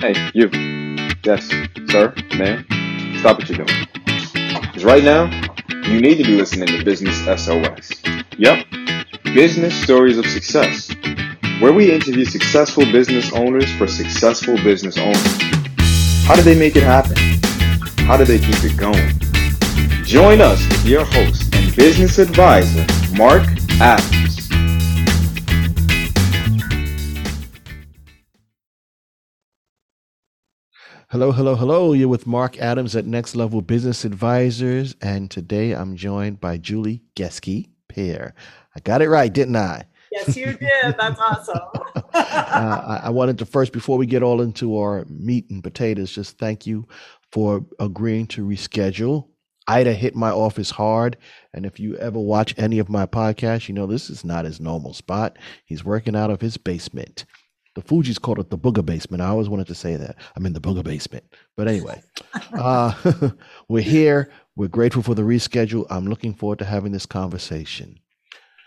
Hey, you. Yes, sir, ma'am. Stop what you're doing. Because right now, you need to be listening to Business SOS. Yep, Business Stories of Success, where we interview successful business owners for successful business owners. How did they make it happen? How do they keep it going? Join us with your host and business advisor, Mark Adams. Hello, hello, hello. You're with Mark Adams at Next Level Business Advisors, and today I'm joined by Julie Geske Peer. I got it right, didn't I? Yes, you did. That's awesome. uh, I, I wanted to first, before we get all into our meat and potatoes, just thank you for agreeing to reschedule. Ida hit my office hard. And if you ever watch any of my podcasts, you know this is not his normal spot. He's working out of his basement. The Fugees called it the booger basement. I always wanted to say that. I'm in the booger basement. But anyway, uh, we're here. We're grateful for the reschedule. I'm looking forward to having this conversation.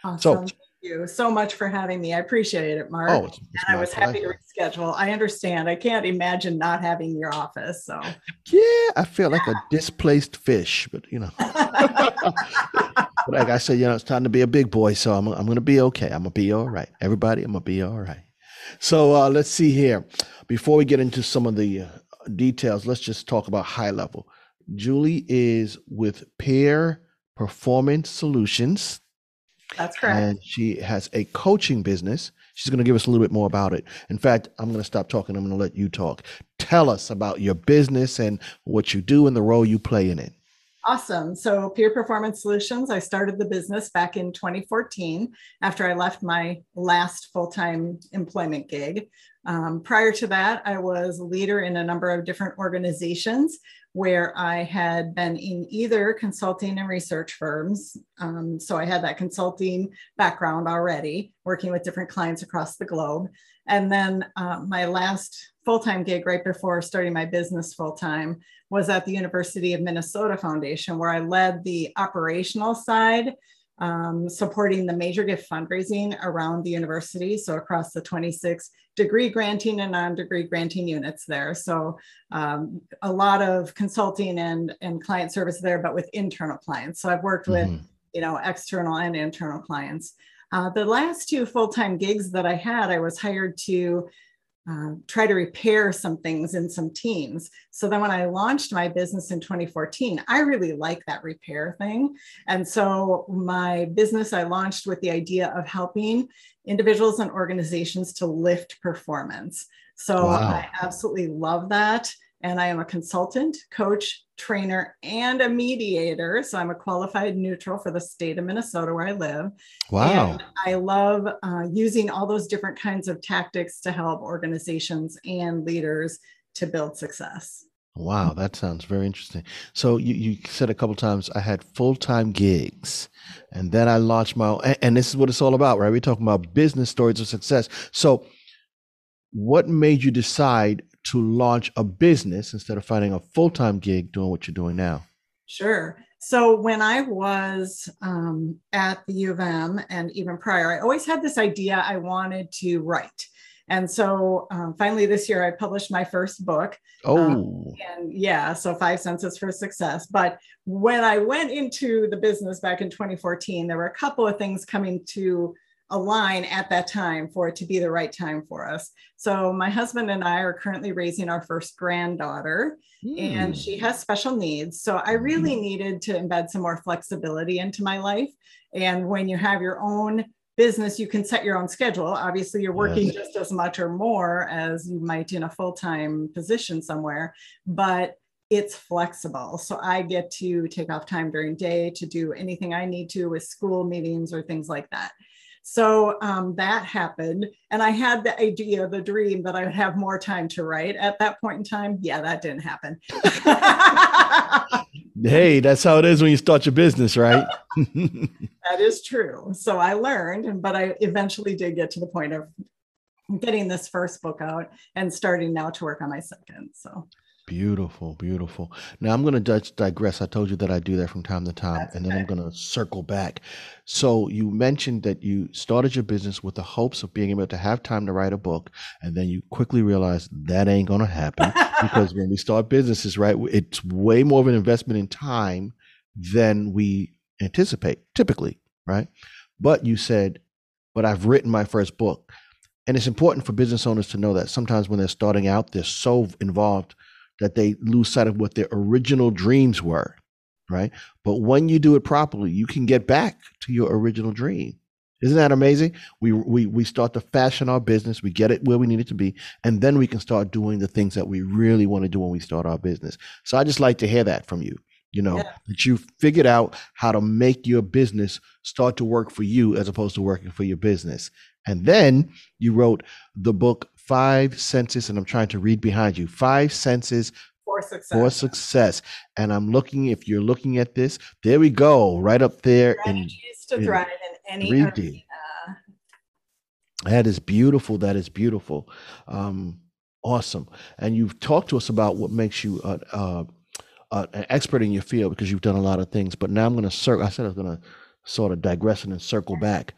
Awesome. So, Thank you so much for having me. I appreciate it, Mark. Oh, it's, it's and I was pleasure. happy to reschedule. I understand. I can't imagine not having your office. So yeah, I feel like a displaced fish, but you know. like I said, you know, it's time to be a big boy, so I'm, I'm going to be okay. I'm going to be all right. Everybody, I'm going to be all right. So uh, let's see here. Before we get into some of the uh, details, let's just talk about high level. Julie is with Peer Performance Solutions. That's correct. And she has a coaching business. She's going to give us a little bit more about it. In fact, I'm going to stop talking. I'm going to let you talk. Tell us about your business and what you do and the role you play in it. Awesome. So, Peer Performance Solutions, I started the business back in 2014 after I left my last full time employment gig. Um, prior to that, I was a leader in a number of different organizations where I had been in either consulting and research firms. Um, so, I had that consulting background already, working with different clients across the globe. And then uh, my last full time gig right before starting my business full time was at the University of Minnesota Foundation, where I led the operational side, um, supporting the major gift fundraising around the university. So, across the 26 degree granting and non degree granting units there. So, um, a lot of consulting and, and client service there, but with internal clients. So, I've worked with mm-hmm. you know external and internal clients. Uh, the last two full time gigs that I had, I was hired to uh, try to repair some things in some teams. So then when I launched my business in 2014, I really like that repair thing. And so my business I launched with the idea of helping individuals and organizations to lift performance. So wow. I absolutely love that and I am a consultant, coach, trainer, and a mediator. So I'm a qualified neutral for the state of Minnesota where I live. Wow. And I love uh, using all those different kinds of tactics to help organizations and leaders to build success. Wow, that sounds very interesting. So you, you said a couple times I had full time gigs, and then I launched my own, and, and this is what it's all about, right? We're talking about business stories of success. So, what made you decide to launch a business instead of finding a full time gig doing what you're doing now? Sure. So when I was um, at the U of M and even prior, I always had this idea I wanted to write. And so um, finally this year, I published my first book. Oh. Um, and yeah, so Five Senses for Success. But when I went into the business back in 2014, there were a couple of things coming to align at that time for it to be the right time for us. So my husband and I are currently raising our first granddaughter mm. and she has special needs. So I really mm. needed to embed some more flexibility into my life. And when you have your own business, you can set your own schedule. Obviously, you're working yes. just as much or more as you might in a full-time position somewhere, but it's flexible. So I get to take off time during day to do anything I need to with school meetings or things like that. So um, that happened. And I had the idea, the dream that I would have more time to write at that point in time. Yeah, that didn't happen. hey, that's how it is when you start your business, right? that is true. So I learned, but I eventually did get to the point of getting this first book out and starting now to work on my second. So Beautiful, beautiful. Now I'm going to digress. I told you that I do that from time to time, That's and then I'm going to circle back. So you mentioned that you started your business with the hopes of being able to have time to write a book, and then you quickly realized that ain't going to happen because when we start businesses, right, it's way more of an investment in time than we anticipate typically, right? But you said, but I've written my first book. And it's important for business owners to know that sometimes when they're starting out, they're so involved that they lose sight of what their original dreams were, right? But when you do it properly, you can get back to your original dream. Isn't that amazing? We we we start to fashion our business, we get it where we need it to be, and then we can start doing the things that we really want to do when we start our business. So I just like to hear that from you. You know, Yeah. that you figured out how to make your business start to work for you as opposed to working for your business. And then you wrote the book Five Senses, and I'm trying to read behind you. Five Senses For success. for Success. And I'm looking, if you're looking at this, there we go, right up there in to in thrive in any 3D. arena. That is beautiful. That is beautiful. Um, awesome. And you've talked to us about what makes you uh, uh, uh, an expert in your field because you've done a lot of things. But now I'm going to circle. I said I was going to sort of digress and then circle back.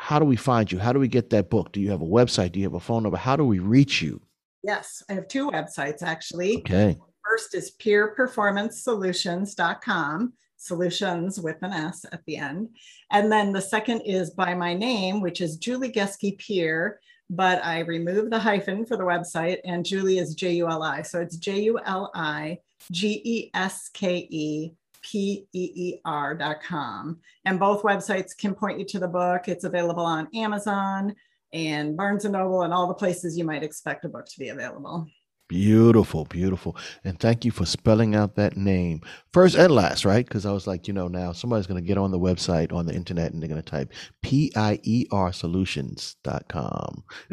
How do we find you? How do we get that book? Do you have a website? Do you have a phone number? How do we reach you? Yes, I have two websites actually. Okay. First is peerperformancesolutions.com, solutions with an S at the end. And then the second is by my name, which is Julie Geske Peer, but I removed the hyphen for the website and Julie is J U L I. So it's J U L I G E S K E P E E R dot com. And both websites can point you to the book. It's available on Amazon and Barnes and Noble and all the places you might expect a book to be available. Beautiful, beautiful. And thank you for spelling out that name first and last, right? Because I was like, you know, now somebody's going to get on the website on the internet and they're going to type P I E R solutions.com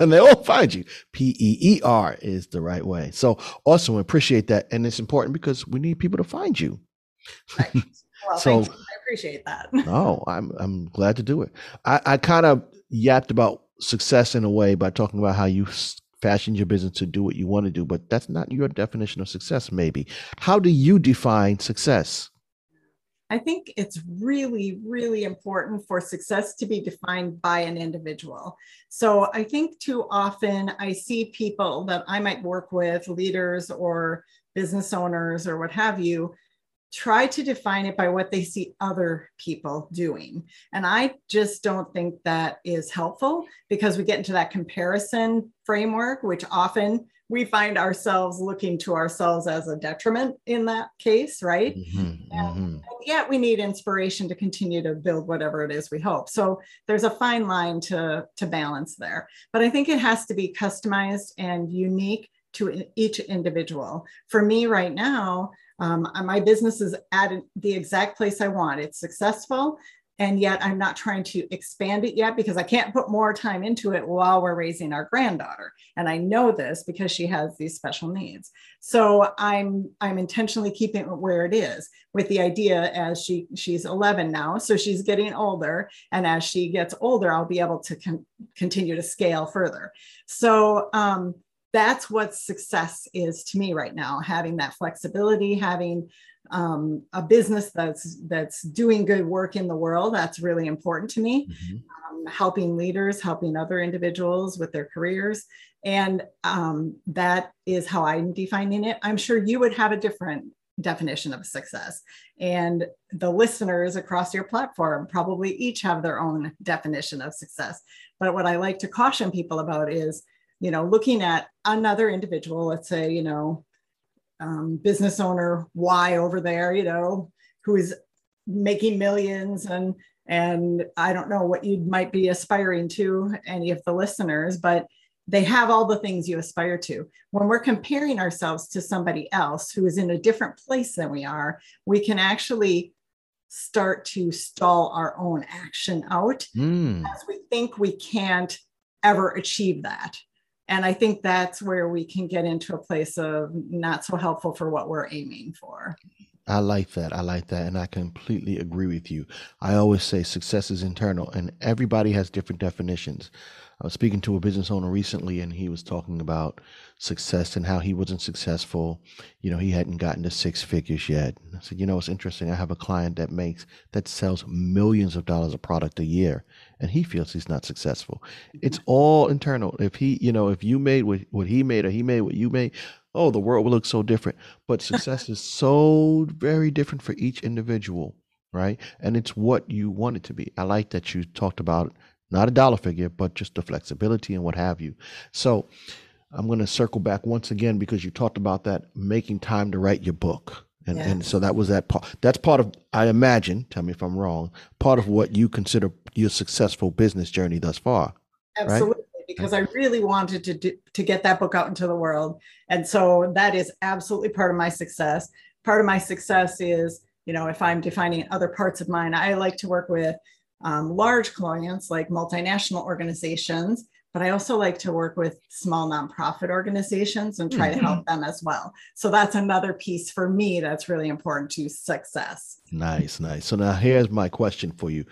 and they will find you. P E E R is the right way. So awesome. We appreciate that. And it's important because we need people to find you. Well, So-. I appreciate that. Oh, I'm I'm glad to do it. I, I kind of yapped about success in a way by talking about how you fashioned your business to do what you want to do, but that's not your definition of success. Maybe. How do you define success? I think it's really, really important for success to be defined by an individual. So I think too often I see people that I might work with, leaders or business owners or what have you, try to define it by what they see other people doing. And I just don't think that is helpful because we get into that comparison framework, which often we find ourselves looking to ourselves as a detriment in that case, right? Mhm, Yeah. mhm. And yet we need inspiration to continue to build whatever it is we hope. So there's a fine line to, to balance there. But I think it has to be customized and unique to each individual. For me right now, um, my business is at the exact place I want. It's successful. And yet I'm not trying to expand it yet because I can't put more time into it while we're raising our granddaughter. And I know this because she has these special needs. So I'm I'm intentionally keeping it where it is with the idea as she she's 11 now, so she's getting older, and as she gets older, I'll be able to con- continue to scale further. So um, that's what success is to me right now: having that flexibility, having um, a business that's that's doing good work in the world. That's really important to me Mhm. um, helping leaders, helping other individuals with their careers. And um, that is how I'm defining it. I'm sure you would have a different definition of success. And the listeners across your platform probably each have their own definition of success. But what I like to caution people about is, you know, looking at another individual, let's say, you know, um, business owner Y over there, you know, who is making millions and and I don't know what you might be aspiring to, any of the listeners, but they have all the things you aspire to. When we're comparing ourselves to somebody else who is in a different place than we are, we can actually start to stall our own action out Mm. as we think we can't ever achieve that. And I think that's where we can get into a place of not so helpful for what we're aiming for. I like that. I like that. And I completely agree with you. I always say success is internal and everybody has different definitions. I was speaking to a business owner recently, and he was talking about success and how he wasn't successful. You know, he hadn't gotten to six figures yet. I said, you know, it's interesting. I have a client that makes that sells millions of dollars of product a year, and he feels he's not successful. It's all internal. If he, you know, if you made what, what he made or he made what you made, oh, the world will look so different. But success is so very different for each individual, right? And it's what you want it to be. I like that you talked about not a dollar figure, but just the flexibility and what have you. So I'm going to circle back once again because you talked about that making time to write your book. And, yes. and so that was that part. That's part of, I imagine, tell me if I'm wrong, part of what you consider your successful business journey thus far. Absolutely. Right? Because I really wanted to do, to get that book out into the world, and so that is absolutely part of my success. Part of my success is, you know, if I'm defining other parts of mine, I like to work with um, large clients like multinational organizations, but I also like to work with small nonprofit organizations and try mm-hmm. to help them as well. So that's another piece for me that's really important to success. Nice, nice. So now here's my question for you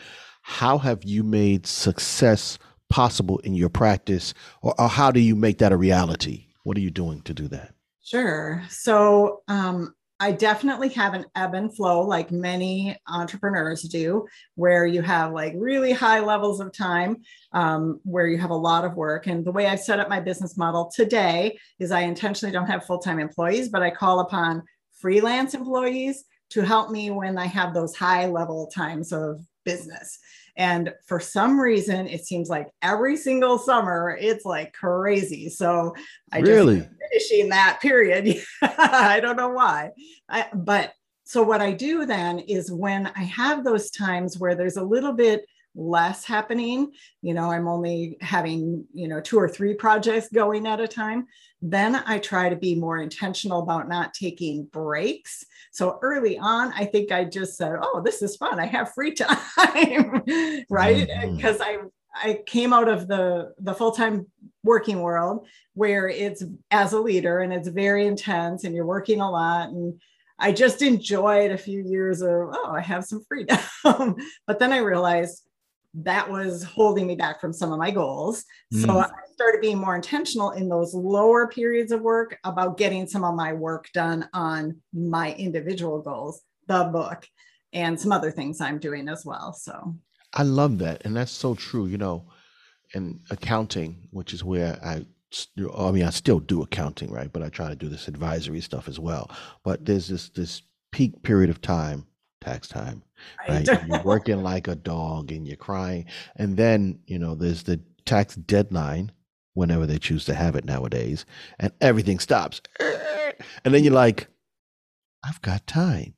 How have you made success possible in your practice, or, or how do you make that a reality? What are you doing to do that? Sure. So um, I definitely have an ebb and flow like many entrepreneurs do, where you have like really high levels of time, um, where you have a lot of work. And the way I've set up my business model today is I intentionally don't have full time employees, but I call upon freelance employees to help me when I have those high level times of business. And for some reason, it seems like every single summer it's like crazy. So I really just finishing that period. I don't know why. I, but so what I do then is when I have those times where there's a little bit less happening, you know, I'm only having, you know, two or three projects going at a time, then I try to be more intentional about not taking breaks. So early on, I think I just said, oh, this is fun. I have free time, right? Because mm-hmm. I I came out of the the full-time working world where it's as a leader and it's very intense and you're working a lot and I just enjoyed a few years of oh I have some freedom but then I realized that was holding me back from some of my goals. Mm. So I started being more intentional in those lower periods of work about getting some of my work done on my individual goals, the book, and some other things I'm doing as well. So I love that. And that's so true. You know, in accounting, which is where I I mean, I still do accounting, right? But I try to do this advisory stuff as well. But there's this this peak period of time tax time. Right? right? you're working like a dog and you're crying. And then, you know, there's the tax deadline whenever they choose to have it nowadays, and everything stops. And then you're like, I've got time.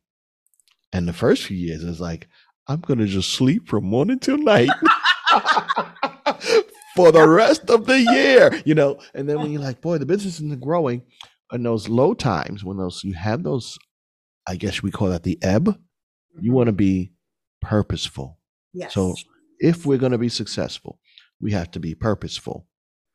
And the first few years is like, I'm gonna just sleep from morning till night for the rest of the year, you know. And then when you're like, boy, the business isn't growing, in those low times when those you have those, I guess we call that the ebb, you want to be purposeful. Yes. So if we're going to be successful, we have to be purposeful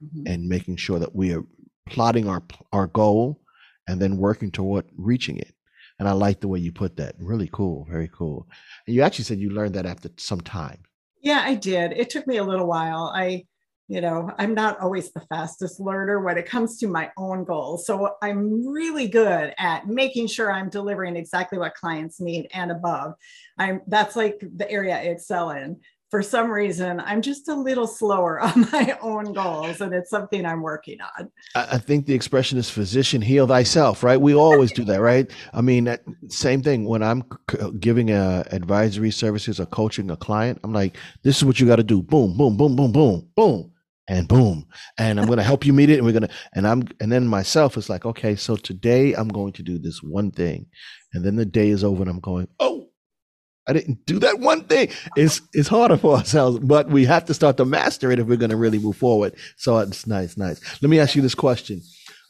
mm-hmm. and making sure that we are plotting our our goal and then working toward reaching it. And I like the way you put that. Really cool. Very cool. And you actually said you learned that after some time. Yeah, I did. It took me a little while. I you know i'm not always the fastest learner when it comes to my own goals. So i'm really good at making sure i'm delivering exactly what clients need and above. I'm that's like the area i excel in. For some reason i'm just a little slower on my own goals and it's something i'm working on. I think the expression is physician heal thyself right? We always do that right? I mean same thing. When i'm giving a advisory services or coaching a client i'm like this is what you got to do. Boom boom boom boom boom boom and boom and i'm going to help you meet it and we're going to and i'm and then myself is like okay so today i'm going to do this one thing. And then the day is over and i'm going oh i didn't do that one thing. It's it's harder for ourselves but we have to start to master it if we're going to really move forward. So it's nice nice. Let me ask you this question.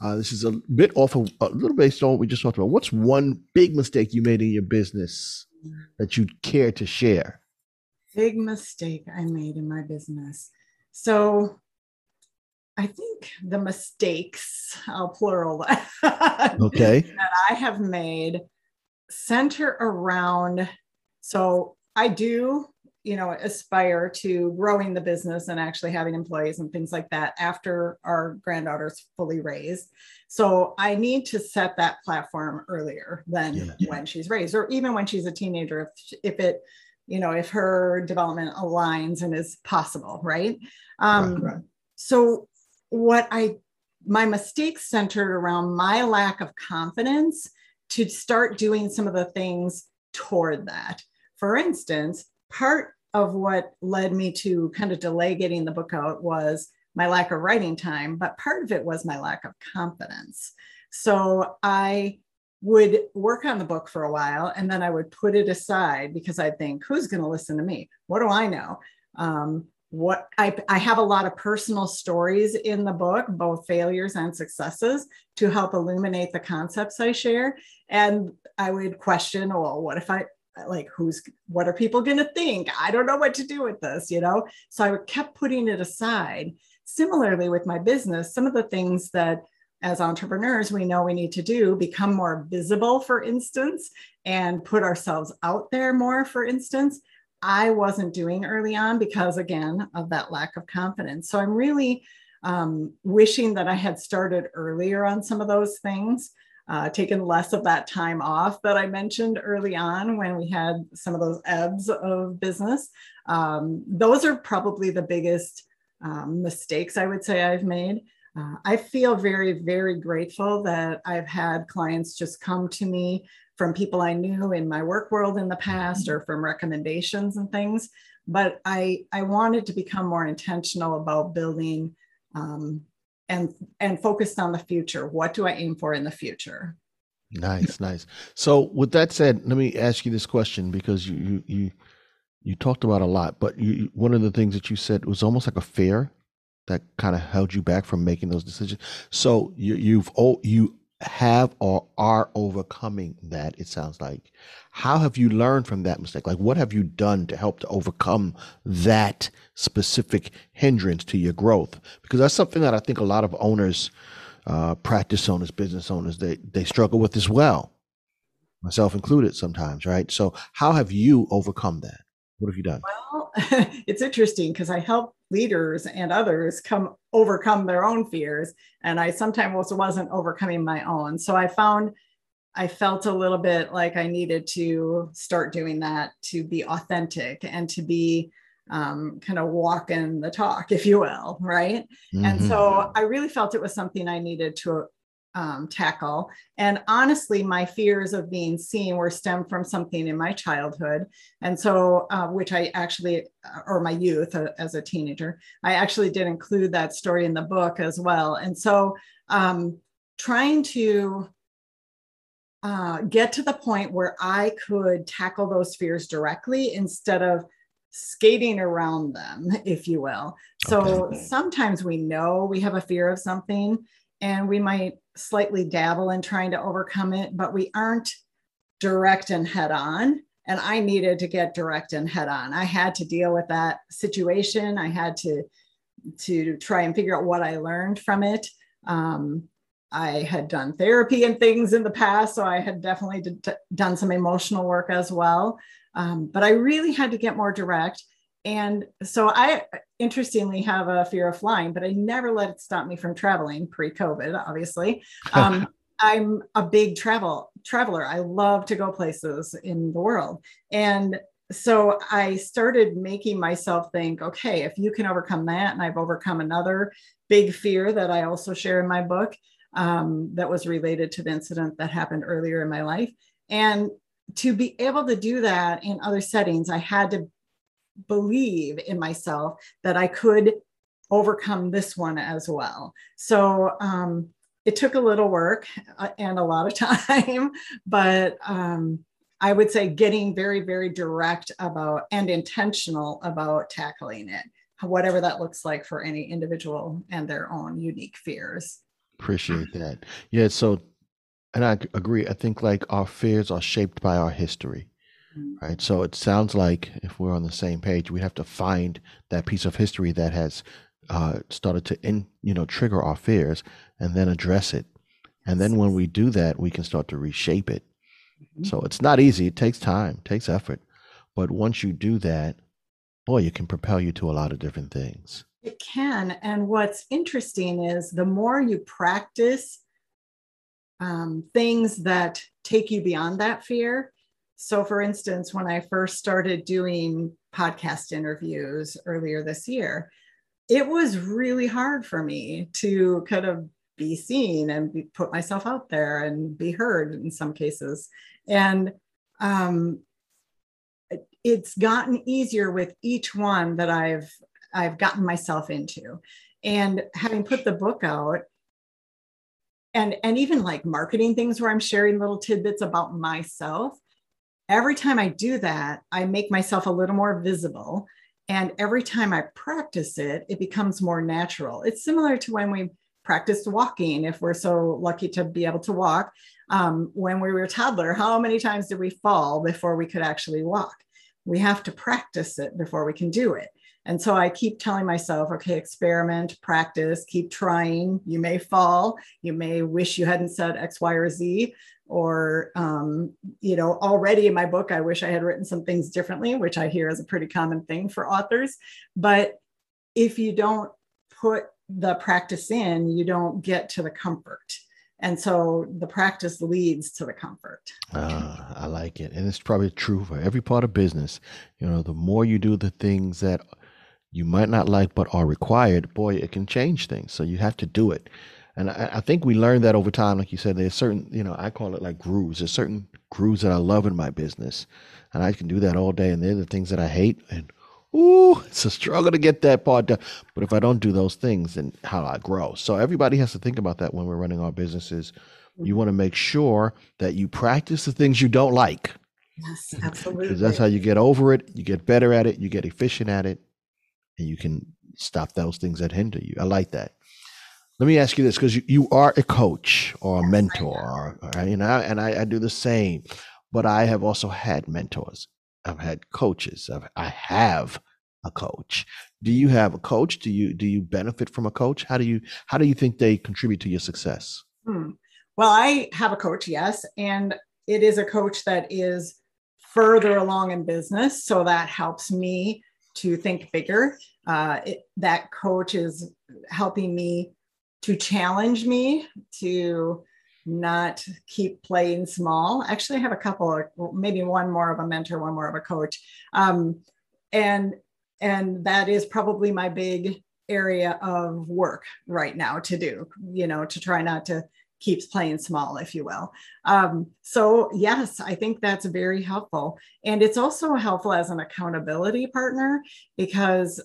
Uh, this is a bit off of a little based on what we just talked about. What's one big mistake you made in your business that you'd care to share? Big mistake i made in my business. So I think the mistakes, I'll plural that, okay. that I have made center around. So I do you know, aspire to growing the business and actually having employees and things like that after our granddaughter's fully raised. So I need to set that platform earlier than yeah. when she's raised, or even when she's a teenager, if, if it, you know, if her development aligns and is possible, right? Um, right, right. So what I my mistakes centered around my lack of confidence to start doing some of the things toward that. For instance, part of what led me to kind of delay getting the book out was my lack of writing time, but part of it was my lack of confidence. So I would work on the book for a while and then I would put it aside because I'd think, who's going to listen to me? What do I know? Um, what I, I have a lot of personal stories in the book, both failures and successes, to help illuminate the concepts I share. And I would question, well, what if I like who's what are people going to think? I don't know what to do with this, you know? So I kept putting it aside. Similarly, with my business, some of the things that as entrepreneurs we know we need to do become more visible, for instance, and put ourselves out there more, for instance I wasn't doing early on because, again, of that lack of confidence. So I'm really um, wishing that I had started earlier on some of those things, uh, taken less of that time off that I mentioned early on when we had some of those ebbs of business. Um, those are probably the biggest um, mistakes I would say I've made. Uh, I feel very, very grateful that I've had clients just come to me from people I knew in my work world in the past or from recommendations and things. But I, I wanted to become more intentional about building um, and and focused on the future. What do I aim for in the future? Nice, nice. So with that said, let me ask you this question because you you you, you talked about a lot, but you, one of the things that you said was almost like a fear that kind of held you back from making those decisions. So you, you've you have or are overcoming that it sounds like. How have you learned from that mistake? Like what have you done to help to overcome that specific hindrance to your growth? Because that's something that i think a lot of owners uh, practice owners business owners they they struggle with as well myself included sometimes right? So how have you overcome that? What have you done? Well it's interesting because i help leaders and others come overcome their own fears. And i sometimes also wasn't overcoming my own. So i found i felt a little bit like i needed to start doing that to be authentic and to be um, kind of walking the talk if you will right? Mm-hmm. and so i really felt it was something i needed to um, tackle. And honestly, my fears of being seen were stemmed from something in my childhood. And so, uh, which I actually, uh, or my youth uh, as a teenager, I actually did include that story in the book as well. And so, um, trying to uh, get to the point where I could tackle those fears directly instead of skating around them, if you will. So okay. sometimes we know we have a fear of something and we might slightly dabble in trying to overcome it, but we aren't direct and head on. And I needed to get direct and head on. I had to deal with that situation. I had to to try and figure out what I learned from it. Um, I had done therapy and things in the past, so I had definitely done some emotional work as well. Um, but I really had to get more direct. And so I interestingly have a fear of flying, but I never let it stop me from traveling pre-COVID, obviously. Um, I'm a big travel traveler. I love to go places in the world. And so I started making myself think, okay, if you can overcome that, and I've overcome another big fear that I also share in my book um, that was related to the incident that happened earlier in my life. And to be able to do that in other settings, I had to believe in myself that I could overcome this one as well. So um, it took a little work uh, and a lot of time, but um, I would say getting very, very direct about and intentional about tackling it, whatever that looks like for any individual and their own unique fears. Appreciate that. Yeah. So, and I agree. I think like our fears are shaped by our history. Mm-hmm. right? So it sounds like if we're on the same page, we have to find that piece of history that has uh, started to, in, you know, trigger our fears, and then address it. And then when we do that, we can start to reshape it. Mm-hmm. So it's not easy. It takes time, it takes effort. But once you do that, boy, it can propel you to a lot of different things. It can. And what's interesting is the more you practice um, things that take you beyond that fear. So, for instance, when I first started doing podcast interviews earlier this year, it was really hard for me to kind of be seen and be, put myself out there and be heard in some cases. And um, it's gotten easier with each one that I've I've gotten myself into. And having put the book out, and and even like marketing things where I'm sharing little tidbits about myself, every time I do that, I make myself a little more visible. And every time I practice it, it becomes more natural. It's similar to when we practiced walking, if we're so lucky to be able to walk. Um, when we were a toddler, how many times did we fall before we could actually walk? We have to practice it before we can do it. And so I keep telling myself, okay, experiment, practice, keep trying. You may fall. You may wish you hadn't said X, Y, or Z. Or, um, you know, already in my book, I wish I had written some things differently, which I hear is a pretty common thing for authors. But if you don't put the practice in, you don't get to the comfort. And so the practice leads to the comfort. Uh, I like it. And it's probably true for every part of business. You know, the more you do the things that you might not like but are required, boy, it can change things. So you have to do it. And I, I think we learned that over time. Like you said, there's certain, you know, I call it like grooves. There's certain grooves that I love in my business. And I can do that all day. And they're the things that I hate. And ooh, it's a struggle to get that part done. But if I don't do those things, then how do I grow? So everybody has to think about that when we're running our businesses. Mm-hmm. You want to make sure that you practice the things you don't like. Yes, absolutely. Because that's how you get over it. You get better at it. You get efficient at it and you can stop those things that hinder you. I like that. Let me ask you this because you, you are a coach or a mentor, right? You know, and I, I do the same, but I have also had mentors. I've had coaches. I've, I have a coach. Do you have a coach? Do you do you benefit from a coach? How do you how do you think they contribute to your success? Hmm. Well, I have a coach, yes, and it is a coach that is further along in business, so that helps me to think bigger. Uh, it, that coach is helping me to challenge me to not keep playing small. Actually, I have a couple, of, maybe one more of a mentor, one more of a coach, um, and and that is probably my big area of work right now to do. You know, to try not to keeps playing small, if you will. Um, so, yes, I think that's very helpful. And it's also helpful as an accountability partner because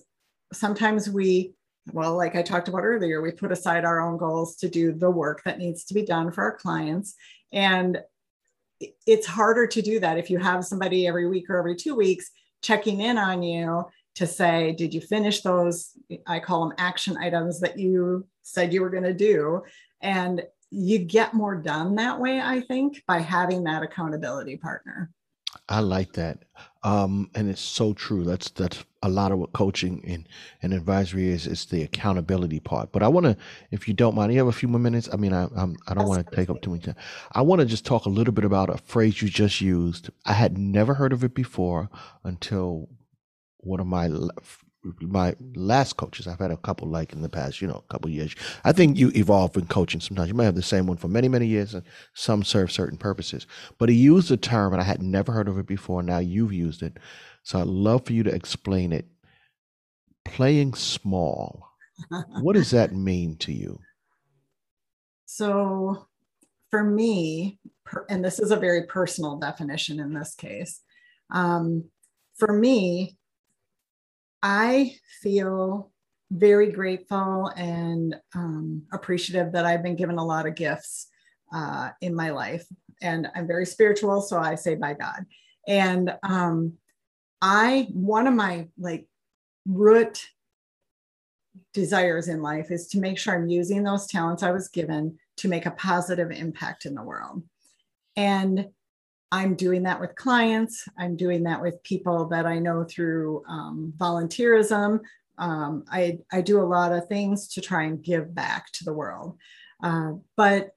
sometimes we, well, like I talked about earlier, we put aside our own goals to do the work that needs to be done for our clients. And it's harder to do that if you have somebody every week or every two weeks checking in on you to say, did you finish those? I call them action items that you said you were going to do. And you get more done that way, I think, by having that accountability partner. I like that. Um, and it's so true. That's that's a lot of what coaching and, and advisory is. It's the accountability part. But I want to, if you don't mind, you have a few more minutes. I mean, I I'm, I do not want to take up too much time. I want to just talk a little bit about a phrase you just used. I had never heard of it before until one of my my last coaches. I've had a couple like in the past, you know, a couple years. I think you evolve in coaching sometimes. You might have the same one for many, many years, and some serve certain purposes. But he used a term, and I had never heard of it before. Now you've used it. So I'd love for you to explain it. Playing small. what does that mean to you? So for me, and this is a very personal definition in this case, um, for me, I feel very grateful and um, appreciative that I've been given a lot of gifts uh, in my life. And I'm very spiritual, so I say by God. And um, I, one of my like root desires in life is to make sure I'm using those talents I was given to make a positive impact in the world. And I'm doing that with clients. I'm doing that with people that I know through um, volunteerism. Um, I, I do a lot of things to try and give back to the world. Uh, but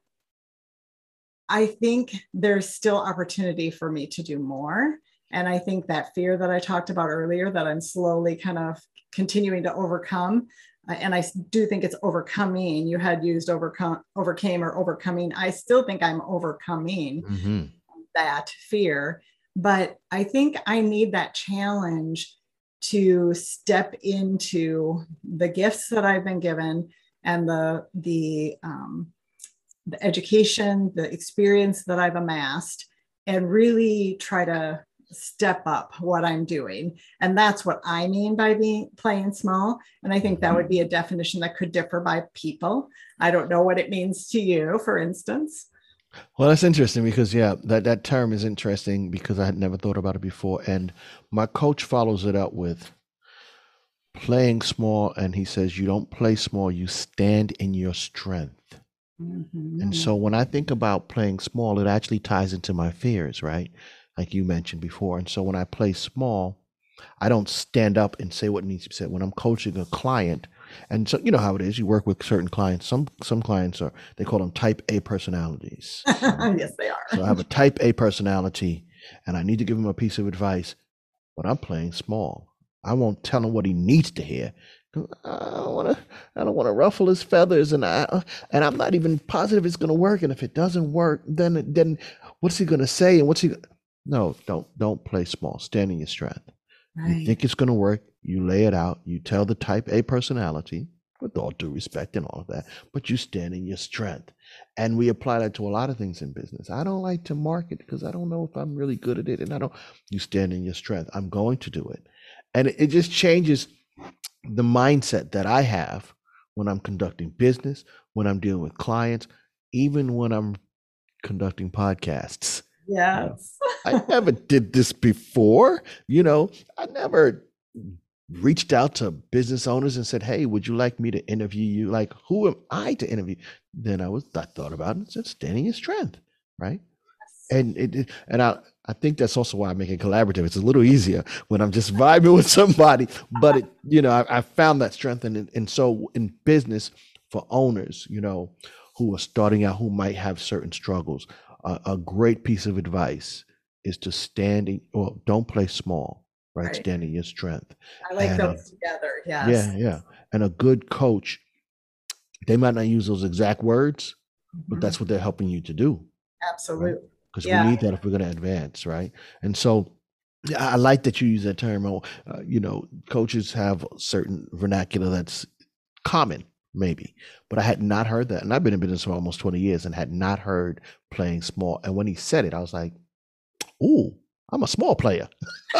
I think there's still opportunity for me to do more. And I think that fear that I talked about earlier, that I'm slowly kind of continuing to overcome, uh, and I do think it's overcoming. You had used overcome, overcame, or overcoming. I still think I'm overcoming mm-hmm. That fear, but I think I need that challenge to step into the gifts that I've been given and the the um, the education, the experience that I've amassed, and really try to step up what I'm doing. And that's what I mean by being playing small. And I think that would be a definition that could differ by people. I don't know what it means to you, for instance. Well, that's interesting because yeah, that that term is interesting because I had never thought about it before. And my coach follows it up with playing small, and he says, "You don't play small; you stand in your strength." Mm-hmm. And so when I think about playing small, it actually ties into my fears, right? like you mentioned before. And so when I play small, I don't stand up and say what needs to be said. When I'm coaching a client, and so you know how it is, you work with certain clients. Some some clients are they call them type A personalities. yes, they are. So I have a type A personality, and I need to give him a piece of advice, but I'm playing small. I won't tell him what he needs to hear. I don't want to. I don't want to ruffle his feathers, and I and I'm not even positive it's going to work. And if it doesn't work, then then what's he going to say? And what's he? No, don't don't play small. Stand in your strength. Right. You think it's going to work, you lay it out. You tell the type A personality, with all due respect and all of that, but you stand in your strength. And we apply that to a lot of things in business. I don't like to market because I don't know if I'm really good at it. And I don't, you stand in your strength. I'm going to do it. And it, it just changes the mindset that I have when I'm conducting business, when I'm dealing with clients, even when I'm conducting podcasts. Yes. I never did this before. You know, I never reached out to business owners and said, "Hey, would you like me to interview you? Like, who am I to interview?" Then I was I thought about it and said, "Standing in strength," right? And it, and I I think that's also why I make it collaborative. It's a little easier when I'm just vibing with somebody. But it, you know, I, I found that strength, and and so in business for owners, you know, who are starting out, who might have certain struggles, a, a great piece of advice is to stand in, well, don't play small, right? right. Stand in your strength. I like and, those uh, together. Yes. Yeah, yeah. And a good coach, they might not use those exact words, mm-hmm. but that's what they're helping you to do. Absolutely. Because right? yeah. we need that if we're going to advance, right? And so I like that you use that term. Uh, you know, coaches have certain vernacular that's common, maybe. But I had not heard that. And I've been in business for almost 20 years and had not heard playing small. And when he said it, I was like, ooh, I'm a small player.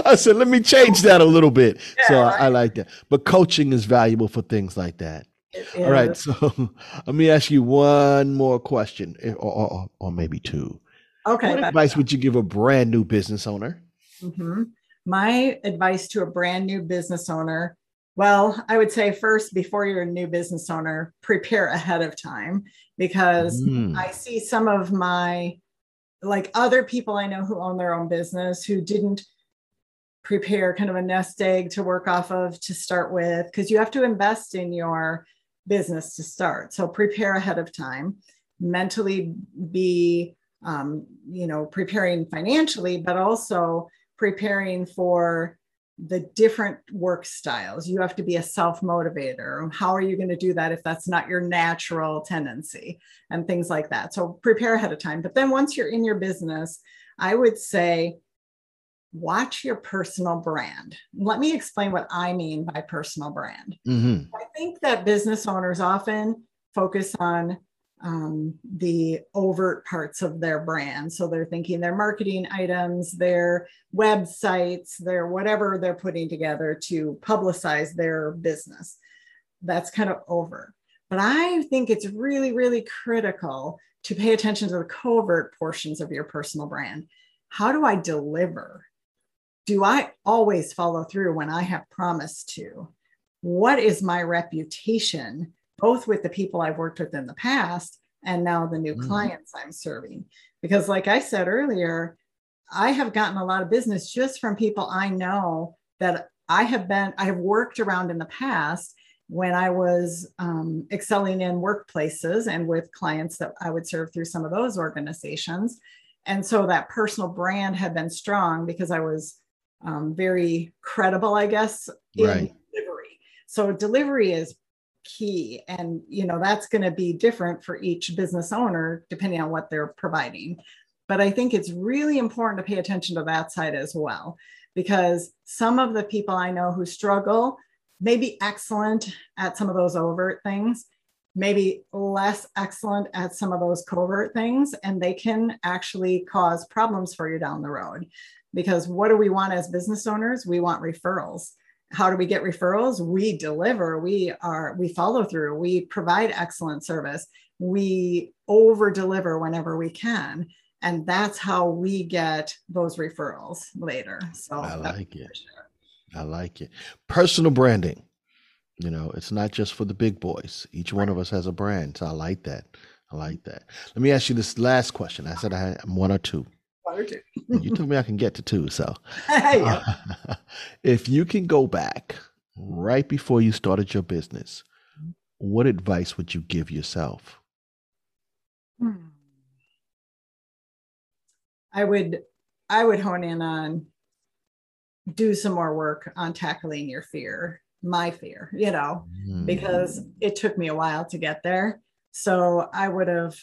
I said, let me change that a little bit. Yeah, so right. I, like that. But coaching is valuable for things like that. All right. So let me ask you one more question, eh, or, or, or maybe two. Okay. What advice would you give a brand new business owner? Mm-hmm my advice to a brand new business owner well, I would say first, before you're a new business owner, prepare ahead of time because mm. I see some of my, like other people I know who own their own business who didn't prepare kind of a nest egg to work off of to start with, because you have to invest in your business to start. So prepare ahead of time, mentally be, um, you know, preparing financially, but also preparing for the different work styles. You have to be a self motivator. How are you going to do that if that's not your natural tendency and things like that? So prepare ahead of time. But then once you're in your business, I would say watch your personal brand. Let me explain what I mean by personal brand. Mm-hmm. I think that business owners often focus on um, the overt parts of their brand. So they're thinking their marketing items, their websites, their whatever they're putting together to publicize their business. That's kind of over. But I think it's really, really critical to pay attention to the covert portions of your personal brand. How do I deliver? Do I always follow through when I have promised to? What is my reputation both with the people I've worked with in the past and now the new mm. clients I'm serving. Because, like I said earlier, I have gotten a lot of business just from people I know that I have been, I have worked around in the past. when I was um, excelling in workplaces and with clients that I would serve through some of those organizations. And so that personal brand had been strong because I was um, very credible, I guess, in right. delivery. So delivery is key. And, you know, that's going to be different for each business owner depending on what they're providing. But I think it's really important to pay attention to that side as well, because some of the people I know who struggle may be excellent at some of those overt things, maybe less excellent at some of those covert things, and they can actually cause problems for you down the road. Because what do we want as business owners? We want referrals. How do we get referrals? We deliver, we are, we follow through, we provide excellent service, we over deliver whenever we can and that's how we get those referrals later. So i like it. sure. i like it. Personal branding you know it's not just for the big boys. Each one of us has a brand so i like that. I like that. Let me ask you this last question. I said i had one or two you told me i can get to two so if you can go back right before you started your business what advice would you give yourself hmm. I would I would hone in on do some more work on tackling your fear, my fear, you know, mm. because it took me a while to get there. So I would have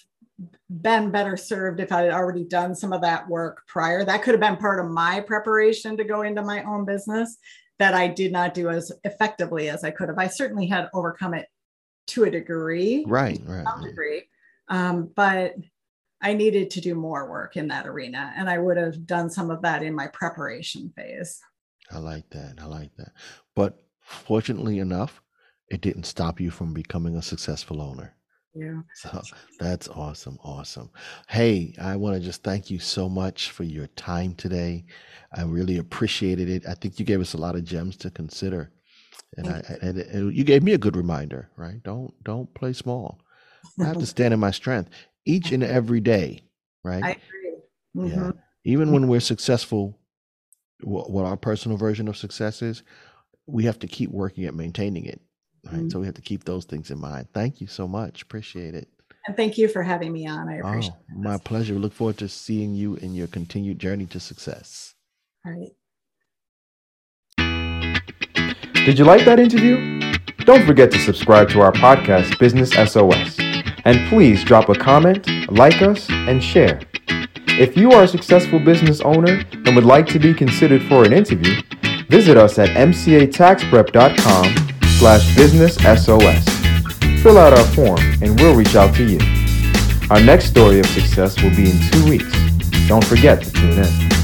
been better served if I had already done some of that work prior. That could have been part of my preparation to go into my own business that I did not do as effectively as I could have. I certainly had overcome it to a degree, right, right, some degree, um, but I needed to do more work in that arena. And I would have done some of that in my preparation phase. I like that. I like that. But fortunately enough, it didn't stop you from becoming a successful owner. Yeah. So that's awesome. Awesome. Hey, I want to just thank you so much for your time today. I really appreciated it. I think you gave us a lot of gems to consider. And I, and, and you gave me a good reminder, right? Don't don't play small. I have to stand in my strength each and every day, right? I agree. Mm-hmm. Yeah. Even when we're successful, what our personal version of success is, we have to keep working at maintaining it. Right. Mm-hmm. So we have to keep those things in mind. Thank you so much. Appreciate it. And thank you for having me on. I appreciate oh, it. My pleasure. We look forward to seeing you in your continued journey to success. All right. Did you like that interview? Don't forget to subscribe to our podcast, Business SOS. And please drop a comment, like us, and share. If you are a successful business owner and would like to be considered for an interview, visit us at mcataxprep.com slash business SOS. Fill out our form and we'll reach out to you. Our next story of success will be in two weeks. Don't forget to tune in.